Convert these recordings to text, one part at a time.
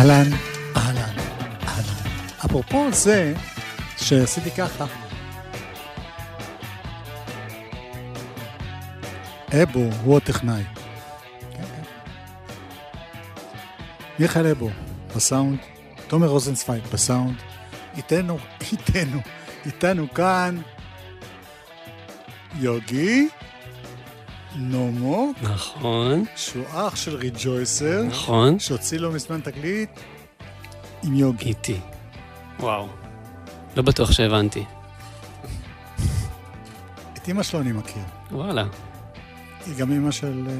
אהלן, אהלן, אהלן. אפרופו זה שעשיתי ככה. אבו הוא הטכנאי. מיכאל אבו בסאונד, תומר רוזנצוויג בסאונד, איתנו, איתנו, איתנו כאן יוגי נומו, נכון, שהוא אח של ריג'ויסר, נכון. שהוציא לו מזמן תקליט עם יוגי. איתי. וואו. לא בטוח שהבנתי. את אמא שלו אני מכיר. וואלה. היא גם אמא של... אה,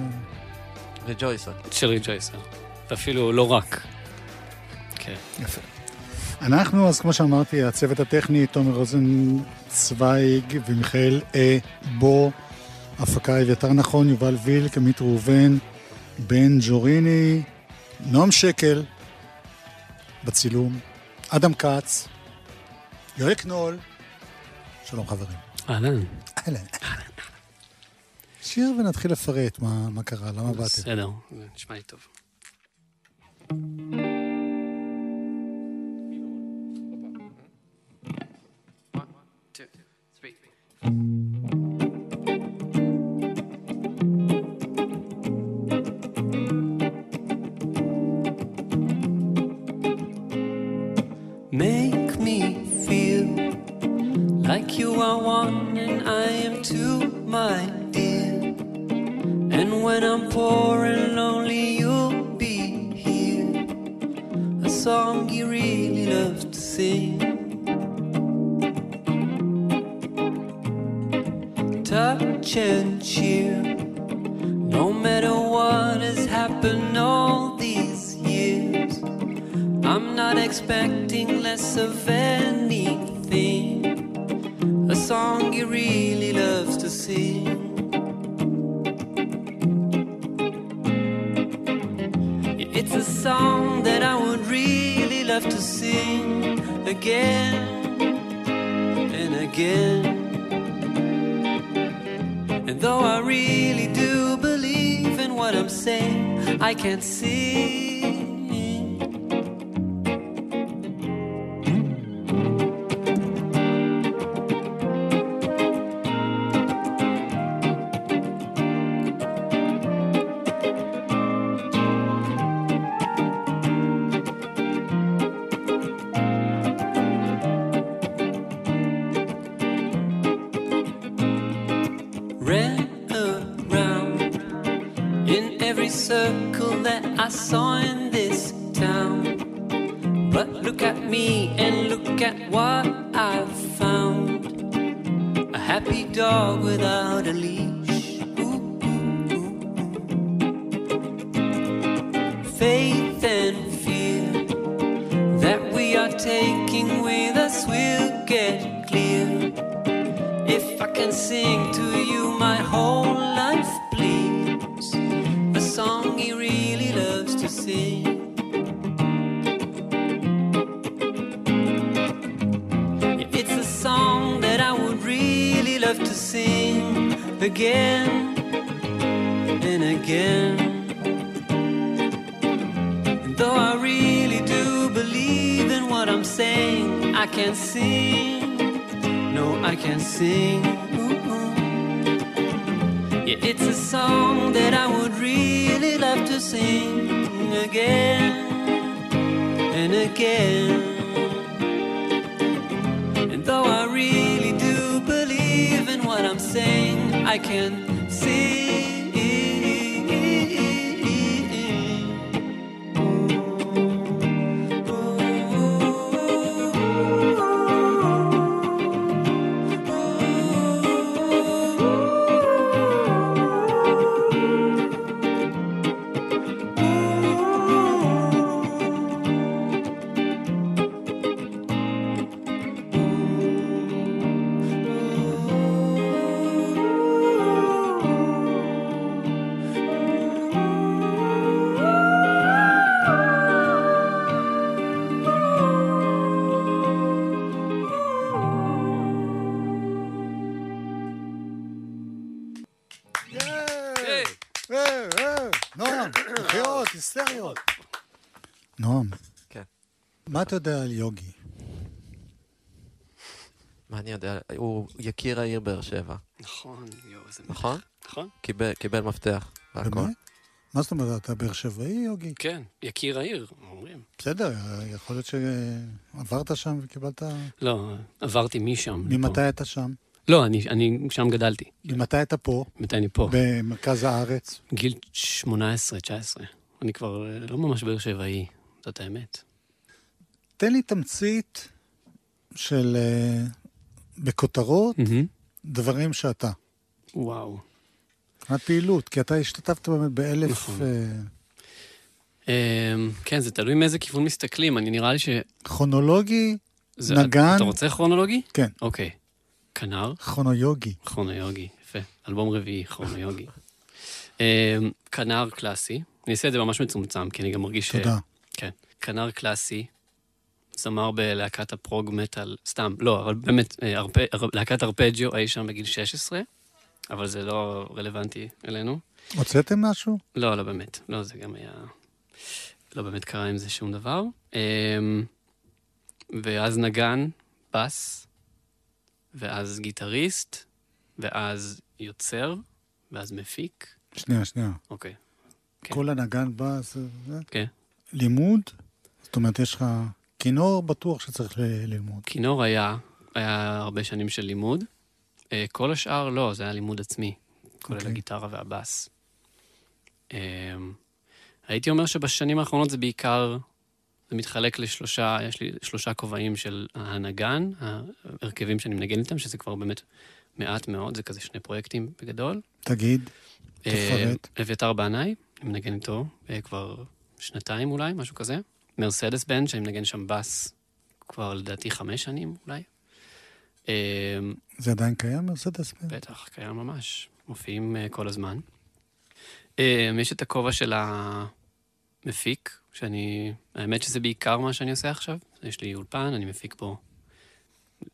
רג'ויסר. של ריג'ויסר. ואפילו לא רק. כן. יפה. אנחנו, אז כמו שאמרתי, הצוות הטכני, תומר רוזנצוויג ומיכאל אה, בו, הפקה אביתר נכון, יובל וילק, עמית ראובן, בן ג'וריני, נועם שקל בצילום, אדם כץ, יואל קנול, שלום חברים. אהלן. אהלן. שיר ונתחיל לפרט מה, מה קרה, למה באתם. בסדר, נשמע לי טוב. My dear. And when I'm poor and lonely, you'll be here. A song you really love to sing. Touch and cheer. No matter what has happened all these years, I'm not expecting less of anything. A song you really again and again. And though I really do believe in what I'm saying, I can't sing. To sing again and again. And though I really do believe in what I'm saying, I can't sing. No, I can't sing. Yeah, it's a song that I would really love to sing again and again. sing, I can see. מה אתה יודע על יוגי? מה אני יודע? הוא יקיר העיר באר שבע, נכון, יואו, איזה... נכון? נכון? קיבל, קיבל מפתח. באמת? מה זאת אומרת, אתה באר שבעי יוגי? כן, יקיר העיר, אומרים. בסדר, יכול להיות שעברת שם וקיבלת... לא, עברתי משם. ממתי אתה שם? לא, אני, אני שם גדלתי. ממתי אתה פה? מתי אני פה? במרכז הארץ? גיל 18-19. אני כבר אה, לא ממש באר שבעי, זאת האמת. תן לי תמצית של... אה, בכותרות, מהמם. דברים שאתה. וואו. מבחינת פעילות, כי אתה השתתפת באמת באלף... נכון. אמ, כן, זה תלוי מאיזה כיוון מסתכלים. אני נראה לי ש... כרונולוגי, זה- נגן. אתה רוצה כרונולוגי? כן, אוקיי. כנר, כרונויוגי. כרונויוגי, יפה. אלבום רביעי, כרונויוגי. כנר קלאסי. אני אעשה את זה ממש מצומצם, כי אני גם מרגיש ש... תודה. כן. כנר קלאסי, זמר בלהקת הפרוג מטאל, סתם, לא, אבל באמת, אה, להקת ארפג'יו אי שם בגיל 16, אבל זה לא רלוונטי אלינו. הוצאתם משהו? לא, לא באמת. לא, זה גם היה... לא באמת קרה עם זה שום דבר. אמ, ואז נגן, בס, ואז גיטריסט, ואז יוצר, ואז מפיק. שנייה, שנייה. אוקיי. כן. כל הנגן. זה- כן. לימוד? זאת אומרת, יש לך... כינור בטוח שצריך ללמוד. כינור היה, היה הרבה שנים של לימוד. אה, כל השאר לא, זה היה לימוד עצמי, כולל אוקיי. הגיטרה והבאס. אמ, הייתי אומר שבשנים האחרונות זה בעיקר, זה מתחלק לשלושה, יש לי שלושה כובעים של הנגן, ההרכבים שאני מנגן איתם, שזה כבר באמת מעט מאוד, זה כזה שני פרויקטים בגדול. תגיד, אה, תפרט. אביתר בנאי, אני מנגן איתו אה, כבר שנתיים אולי, משהו כזה. מרסדס בנד, שאני מנגן שם בס כבר לדעתי חמש שנים אולי. אה, זה עדיין קיים, מרסדס בנד? בטח, קיים ממש, מופיעים אה, כל הזמן. אה, יש את הכובע של המפיק, שאני... האמת שזה בעיקר מה שאני עושה עכשיו. יש לי אולפן, אני מפיק פה,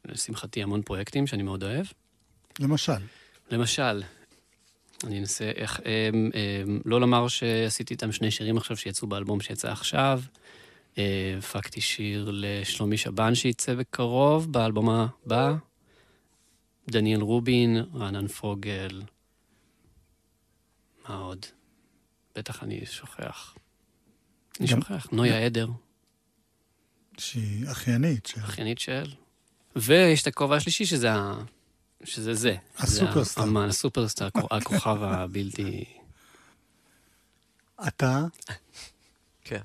לשמחתי, המון פרויקטים שאני מאוד אוהב. למשל, למשל, אני אנסה איך... אמ, אמ, לא לומר שעשיתי איתם שני שירים עכשיו שיצאו באלבום שיצא עכשיו. הפקתי שיר לשלומי שבן שיצא בקרוב, באלבום הבא. דניאל רובין, רענן פוגל. מה עוד? בטח אני שוכח. אני שוכח. נויה עדר, שהיא אחיינית של... אחיינית של. ויש את הכובע השלישי שזה ה... שזה זה. הסופרסטאר. זה האמן, הסופרסטאר, הכ- הכוכב הבלתי... אתה, כן.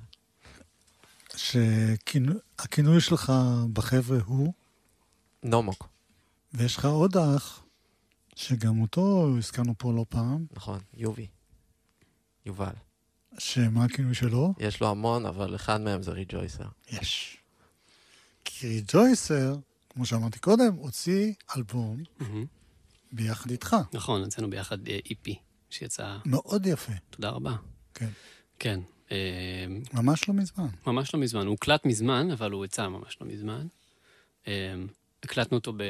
שהכינוי שלך בחבר'ה הוא, נומוק, ויש לך עוד אח, שגם אותו הזכרנו פה לא פעם, נכון, יובי. יובל. שמה הכינוי שלו? יש לו המון, אבל אחד מהם זה ריג'ויסר. יש. כי ריג'ויסר, כמו שאמרתי קודם, הוציא אלבום. ביחד איתך. נכון, יצאנו ביחד אה, איפי, שיצא... מאוד יפה, תודה רבה. כן. כן. אה, ממש לא מזמן. ממש לא מזמן. הוא הוקלט מזמן, אבל הוא יצא ממש לא מזמן. אה, הקלטנו אותו ב...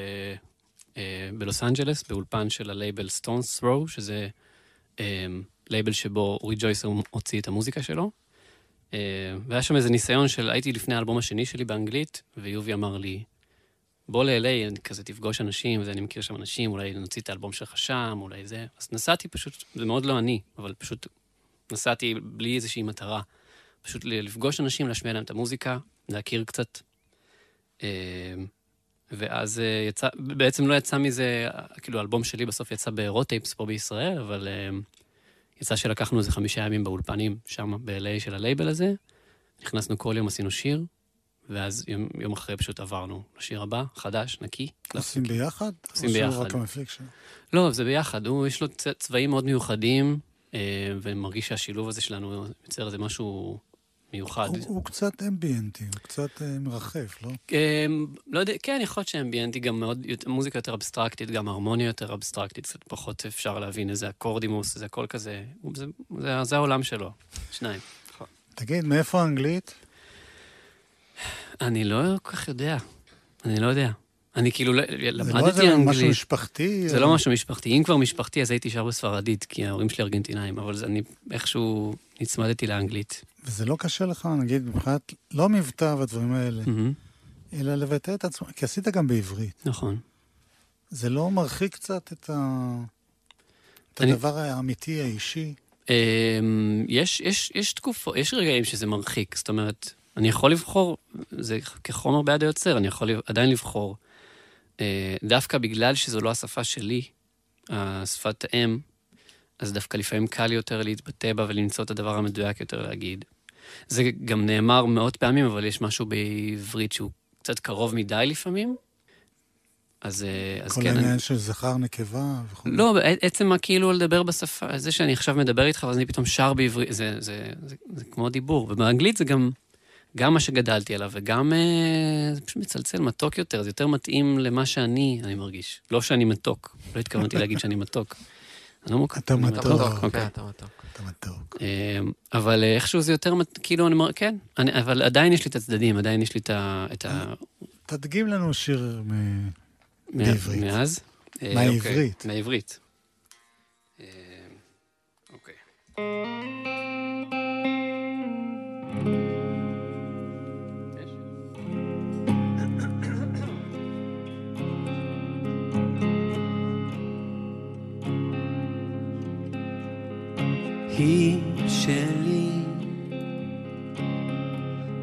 אה, בלוס אנג'לס, באולפן של הלייבל Stones Throw, שזה לייבל שבו Rejoicer הוציא את המוזיקה שלו. והיה שם איזה ניסיון של, הייתי לפני האלבום השני שלי באנגלית, ויובי אמר לי, בוא ל-LA, כזה תפגוש אנשים, וזה, אני מכיר שם אנשים, אולי נוציא את האלבום שלך שם, אולי זה. אז נסעתי פשוט, זה מאוד לא אני, אבל פשוט נסעתי בלי איזושהי מטרה. פשוט לפגוש אנשים, להשמיע להם את המוזיקה, להכיר קצת. אה, ואז אה, יצא, בעצם לא יצא מזה, כאילו האלבום שלי בסוף יצא ברוטייפס פה בישראל, אבל אה, יצא שלקחנו איזה חמישה ימים באולפנים שם ב-LA של הלייבל הזה. נכנסנו כל יום, עשינו שיר, ואז יום, יום אחרי פשוט עברנו לשיר הבא, חדש, נקי. עושים ביחד? עושים ביחד. רק המפיק שלו? לא, זה ביחד. הוא, יש לו צבעים מאוד מיוחדים, ומרגיש שהשילוב הזה שלנו יוצר איזה משהו מיוחד. הוא- הוא קצת אמביאנטי, הוא קצת אה, מרחף, לא? אה, לא יודע, כן, יכול להיות שאמביאנטי גם מאוד, מוזיקה יותר אבסטרקטית, גם הרמוניה יותר אבסטרקטית, קצת פחות אפשר להבין איזה אקורדימוס, זה הכל כזה, זה, זה, זה העולם שלו, שניים. תגיד, מאיפה האנגלית? אני לא כל כך יודע, אני לא יודע. אני כאילו ל- זה לא למדתי איזה משהו אנגלית. משפחתי. זה אה, לא משהו משפחתי. אם כבר משפחתי, אז הייתי שר בספרדית, כי ההורים שלי ארגנטינאים, אבל זה- אני איכשהו נצמדתי לאנגלית. וזה לא קשה לך, נגיד, מבחינת, לא מבטא והדברים האלה, מהמם, אלא לבטא את עצמך, כי עשית גם בעברית. נכון. זה לא מרחיק קצת את, ה... את אני- הדבר האמיתי, האישי? אמ, יש, יש, יש תקופות, יש רגעים שזה מרחיק, זאת אומרת, אני יכול לבחור, זה כחומר ביד היוצר, אני יכול עדיין לבחור. אה, דווקא בגלל שזו לא השפה שלי, השפת האם, אז דווקא לפעמים קל יותר להתבטא בה ולמצוא את הדבר המדויק יותר להגיד. זה גם נאמר מאות פעמים, אבל יש משהו בעברית שהוא קצת קרוב מדי לפעמים. אז, אה, אז כל כן, אני- העניין של זכר, נקבה וכו'. לא, ע- עצם מה כאילו לדבר בשפה, זה שאני עכשיו מדבר איתך ואז אני פתאום שר בעברית, זה, זה, זה, זה כמו דיבור. ובאנגלית זה גם, גם מה שגדלתי עליו, וגם אה, זה פשוט מצלצל מתוק יותר, זה יותר מתאים למה שאני, אני מרגיש. לא שאני מתוק, לא התכוונתי להגיד שאני מתוק. אני לא מוק- אתה אני מתוק. מתוק, אוקיי. כן, אתה מתוק. אתה מתוק. אה, אבל אה, איכשהו זה יותר, כאילו, אני אומר, כן, אני, אבל עדיין יש לי את הצדדים, עדיין יש לי את ה... את ה תדגים לנו שיר בעברית. מאז? אה, מהעברית. אוקיי, מהעברית. אה, אוקיי. היא שלי.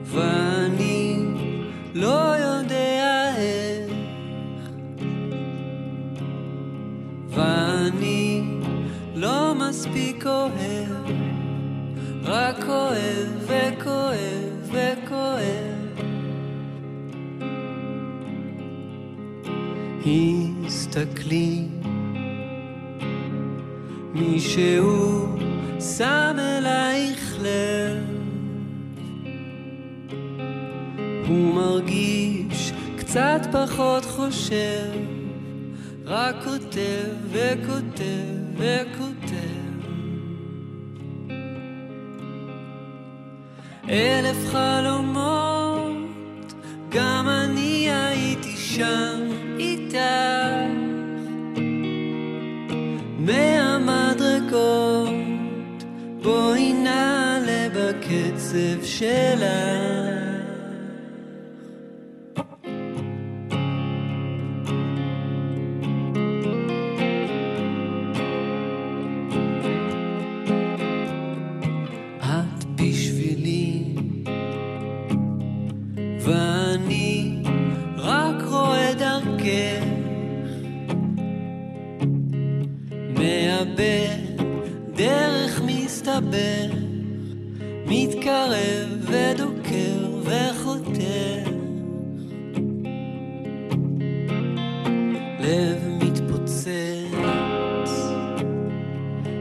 ואני לא יודע איך. ואני לא מספיק אוהב. רק אוהב וכואב וכואב. הסתכלי. מישהו שם אלייך לב. הוא מרגיש קצת פחות חושב רק כותב וכותב וכותב. אלף חלומות גם אני הייתי שם איתך בואי נעלה בקצב שלך. דרך מסתבר מתקרב ודוקר וחותר. לב מתפוצץ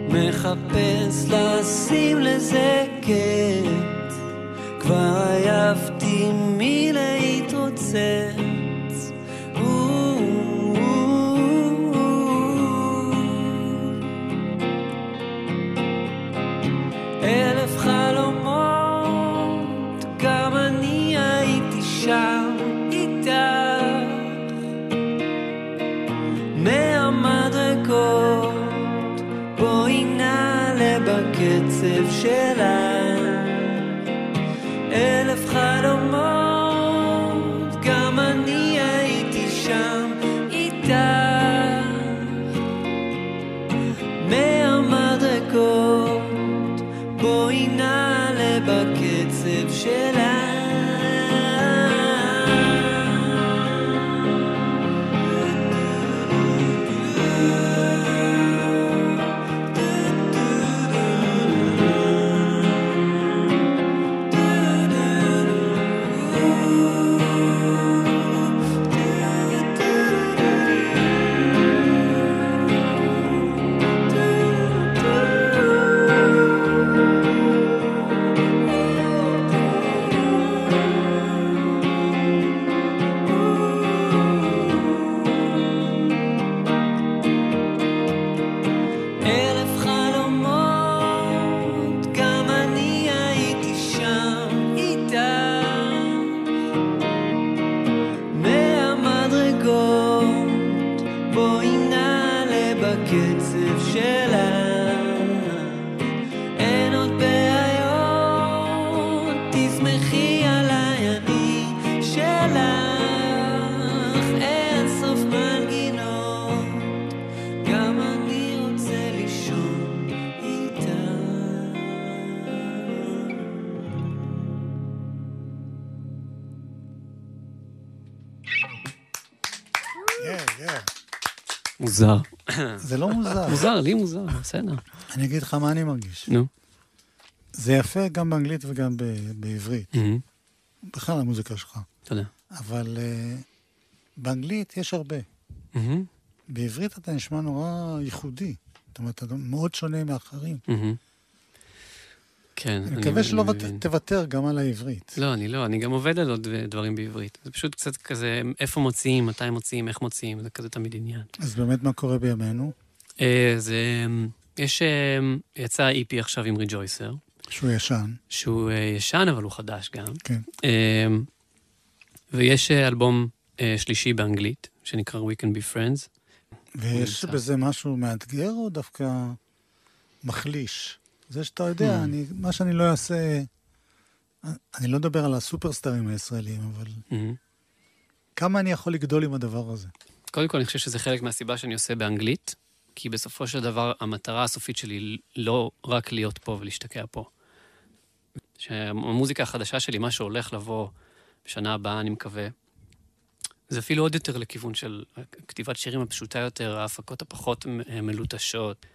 מחפש לשים לזה קץ. כבר עייפתי מלהתרוצץ בקצב מוזר. זה לא מוזר. מוזר, לי מוזר, בסדר. אני אגיד לך מה אני מרגיש. נו. זה יפה גם באנגלית וגם בעברית. בכלל המוזיקה שלך. תודה. אבל uh, באנגלית יש הרבה. בעברית אתה נשמע נורא ייחודי. זאת אומרת, אתה מאוד שונה מאחרים. כן. אני מקווה שלא מבין. תוותר גם על העברית. לא, אני לא, אני גם עובד על עוד דברים בעברית. זה פשוט קצת כזה, איפה מוציאים, מתי מוציאים, איך מוציאים, זה כזה תמיד עניין. אז באמת מה קורה בימינו? אה, זה, יש, אה, יצא EP עכשיו עם ריג'ויסר, שהוא ישן. שהוא אה, ישן, אבל הוא חדש גם. כן. ויש אלבום שלישי באנגלית, שנקרא We Can Be Friends. ויש. בזה משהו מאתגר או דווקא מחליש? זה שאתה יודע, Hmm. אני, מה שאני לא אעשה... אני לא מדבר על הסופרסטארים הישראלים, אבל מהמם. כמה אני יכול לגדול עם הדבר הזה? קודם כל, אני חושב שזה חלק מהסיבה שאני עושה באנגלית, כי בסופו של דבר, המטרה הסופית שלי לא רק להיות פה ולהשתקע פה. שהמוזיקה החדשה שלי, מה שהולך לבוא בשנה הבאה, אני מקווה, זה אפילו עוד יותר לכיוון של כתיבת שירים הפשוטה יותר, ההפקות הפחות מלוטשות.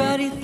Everybody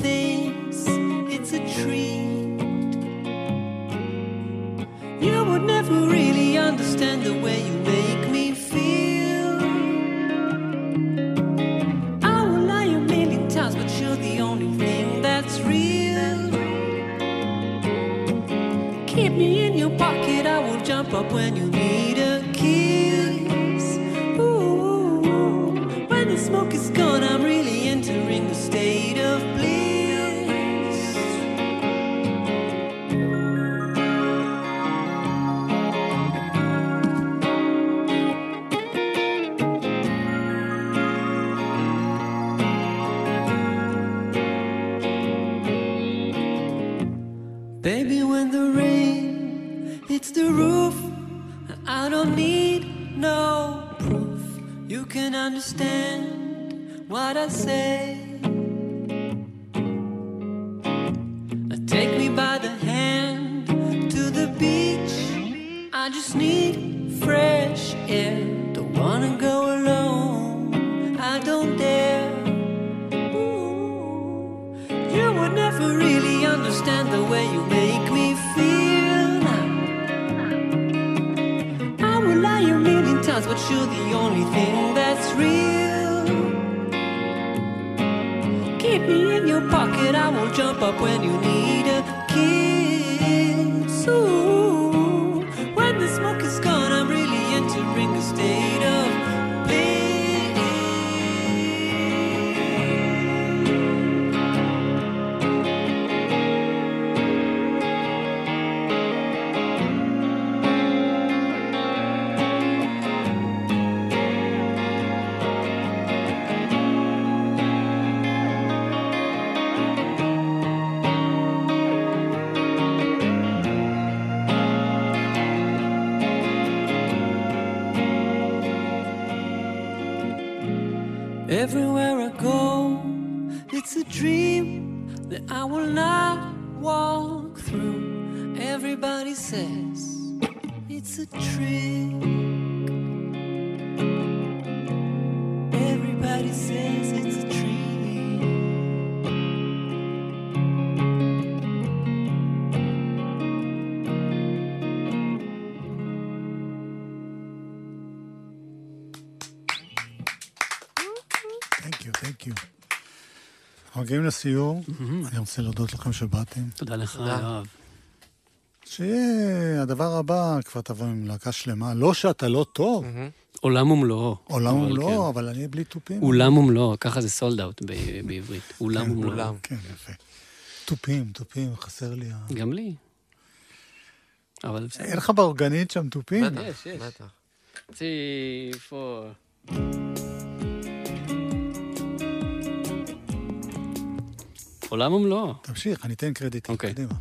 no proof. You can understand what I say. Now Take me by the hand to the beach. I just need fresh air. Don't wanna go alone. I don't dare. Ooh, You would never really understand the way you make but you're the only thing that's real. Keep me in your pocket, I won't jump up when you need a מגיעים לסיום, אני רוצה להודות לכם שבאתם. תודה לך, תודה. יואב. שיהיה הדבר הבא, כבר תבוא עם להקה שלמה. לא שאתה לא טוב. עולם ומלואו. עולם אבל ומלואו, כן. אבל אני בלי תופים. אולם ומלואו, ככה זה סולד אאוט בעברית. כן, ומלואו. אולם. כן, יפה. תופים, תופים, חסר לי ה... גם לי. אבל בסדר. אין לך באורגנית שם תופים? בטח, יש, יש. בטח. three, עולם ומלואו. תמשיך, אני אתן קרדיט. אוקיי. קדימה.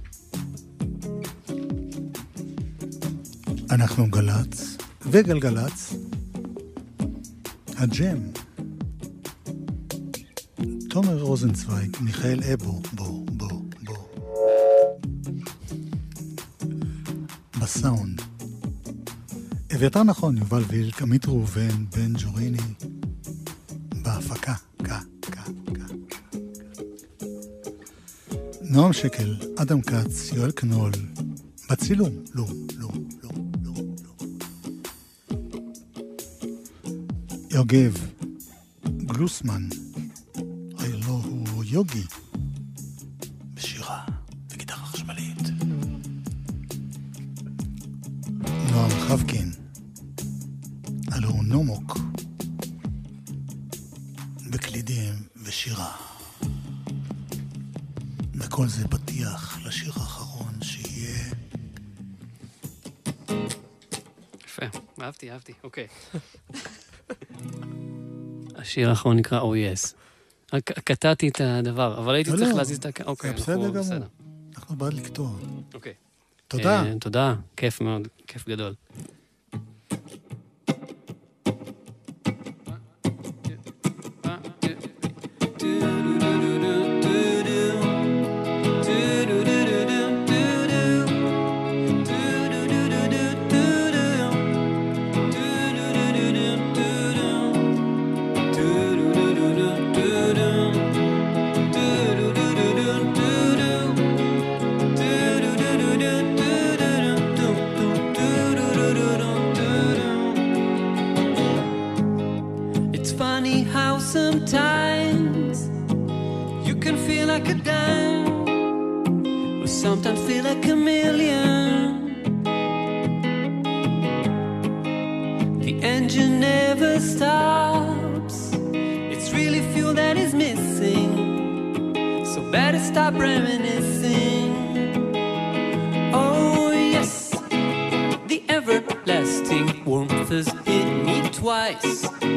אנחנו גל"צ וגלגלצ, הג'ם. תומר רוזנצוויג, מיכאל אבו, בוא, בוא, בוא. בסאונד. אביתר נכון, יובל וילק, עמית ראובן, בן ג'וריני. בהפקה, נועם שקל, אדם כץ, יואל קנול, בצילום, לא, לא, לא, לא, לא. יוגב, גלוסמן, הלא הוא יוגי, אוקיי. השיר האחרון נקרא Oh Yes. רק קטעתי את הדבר, אבל הייתי לא, צריך לא, להזיז את ה... אוקיי, בסדר אנחנו גמור. אנחנו בעד לקטוע. אוקיי. תודה. אה, תודה, כיף מאוד, כיף גדול.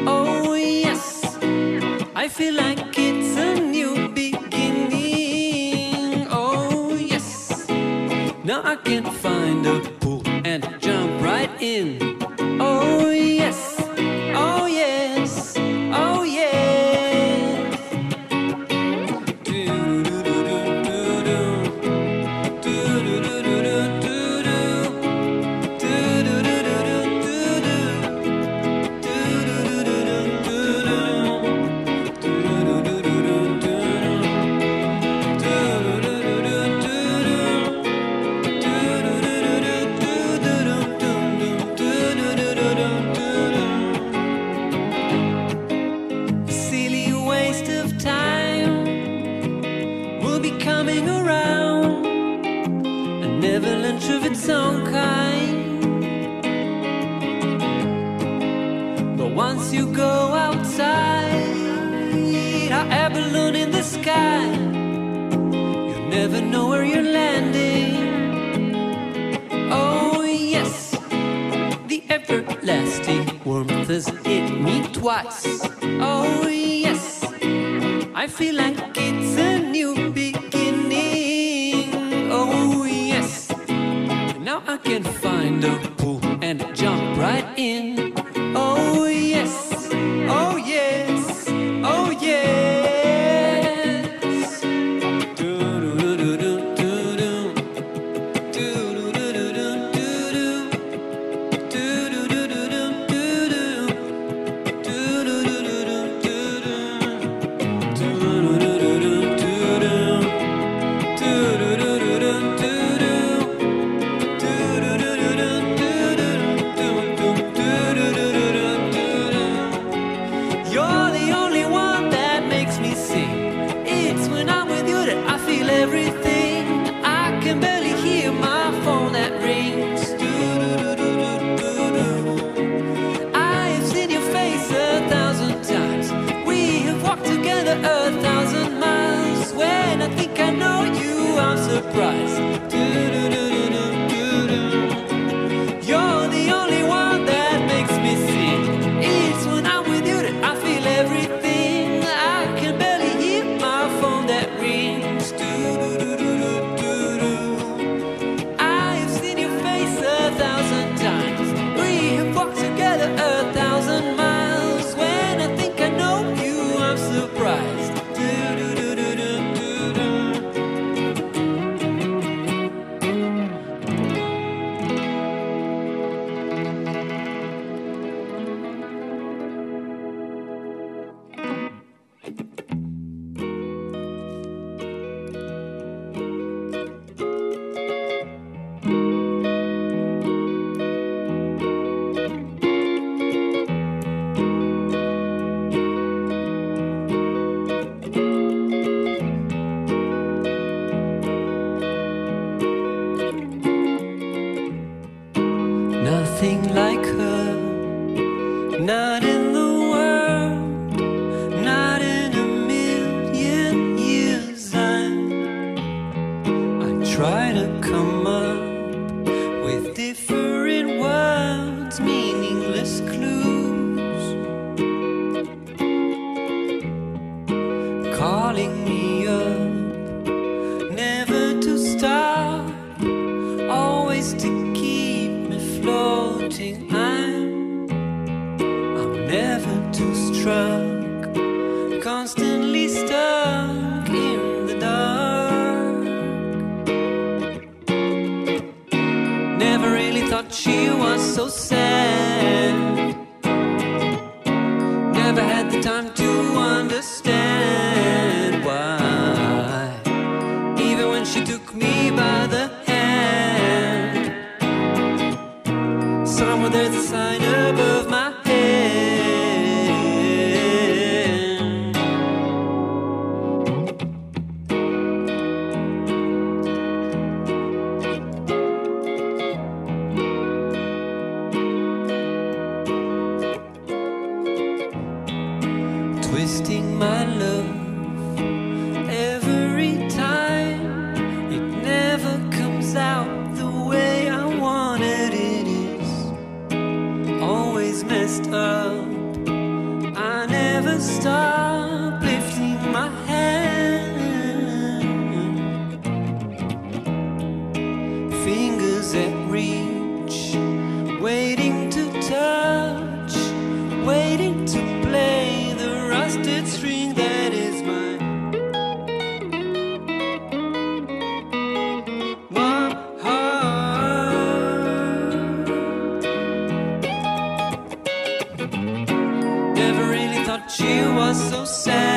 Oh, yes, I feel like coming around. An avalanche of its own kind. But once you go outside, a balloon in the sky, you never know where you're landing. Oh, yes, the everlasting warmth has hit me twice. Oh, yes, I feel like it's a new I can find a pool and jump right in. Oh, yes, oh, try to come up with different so sad.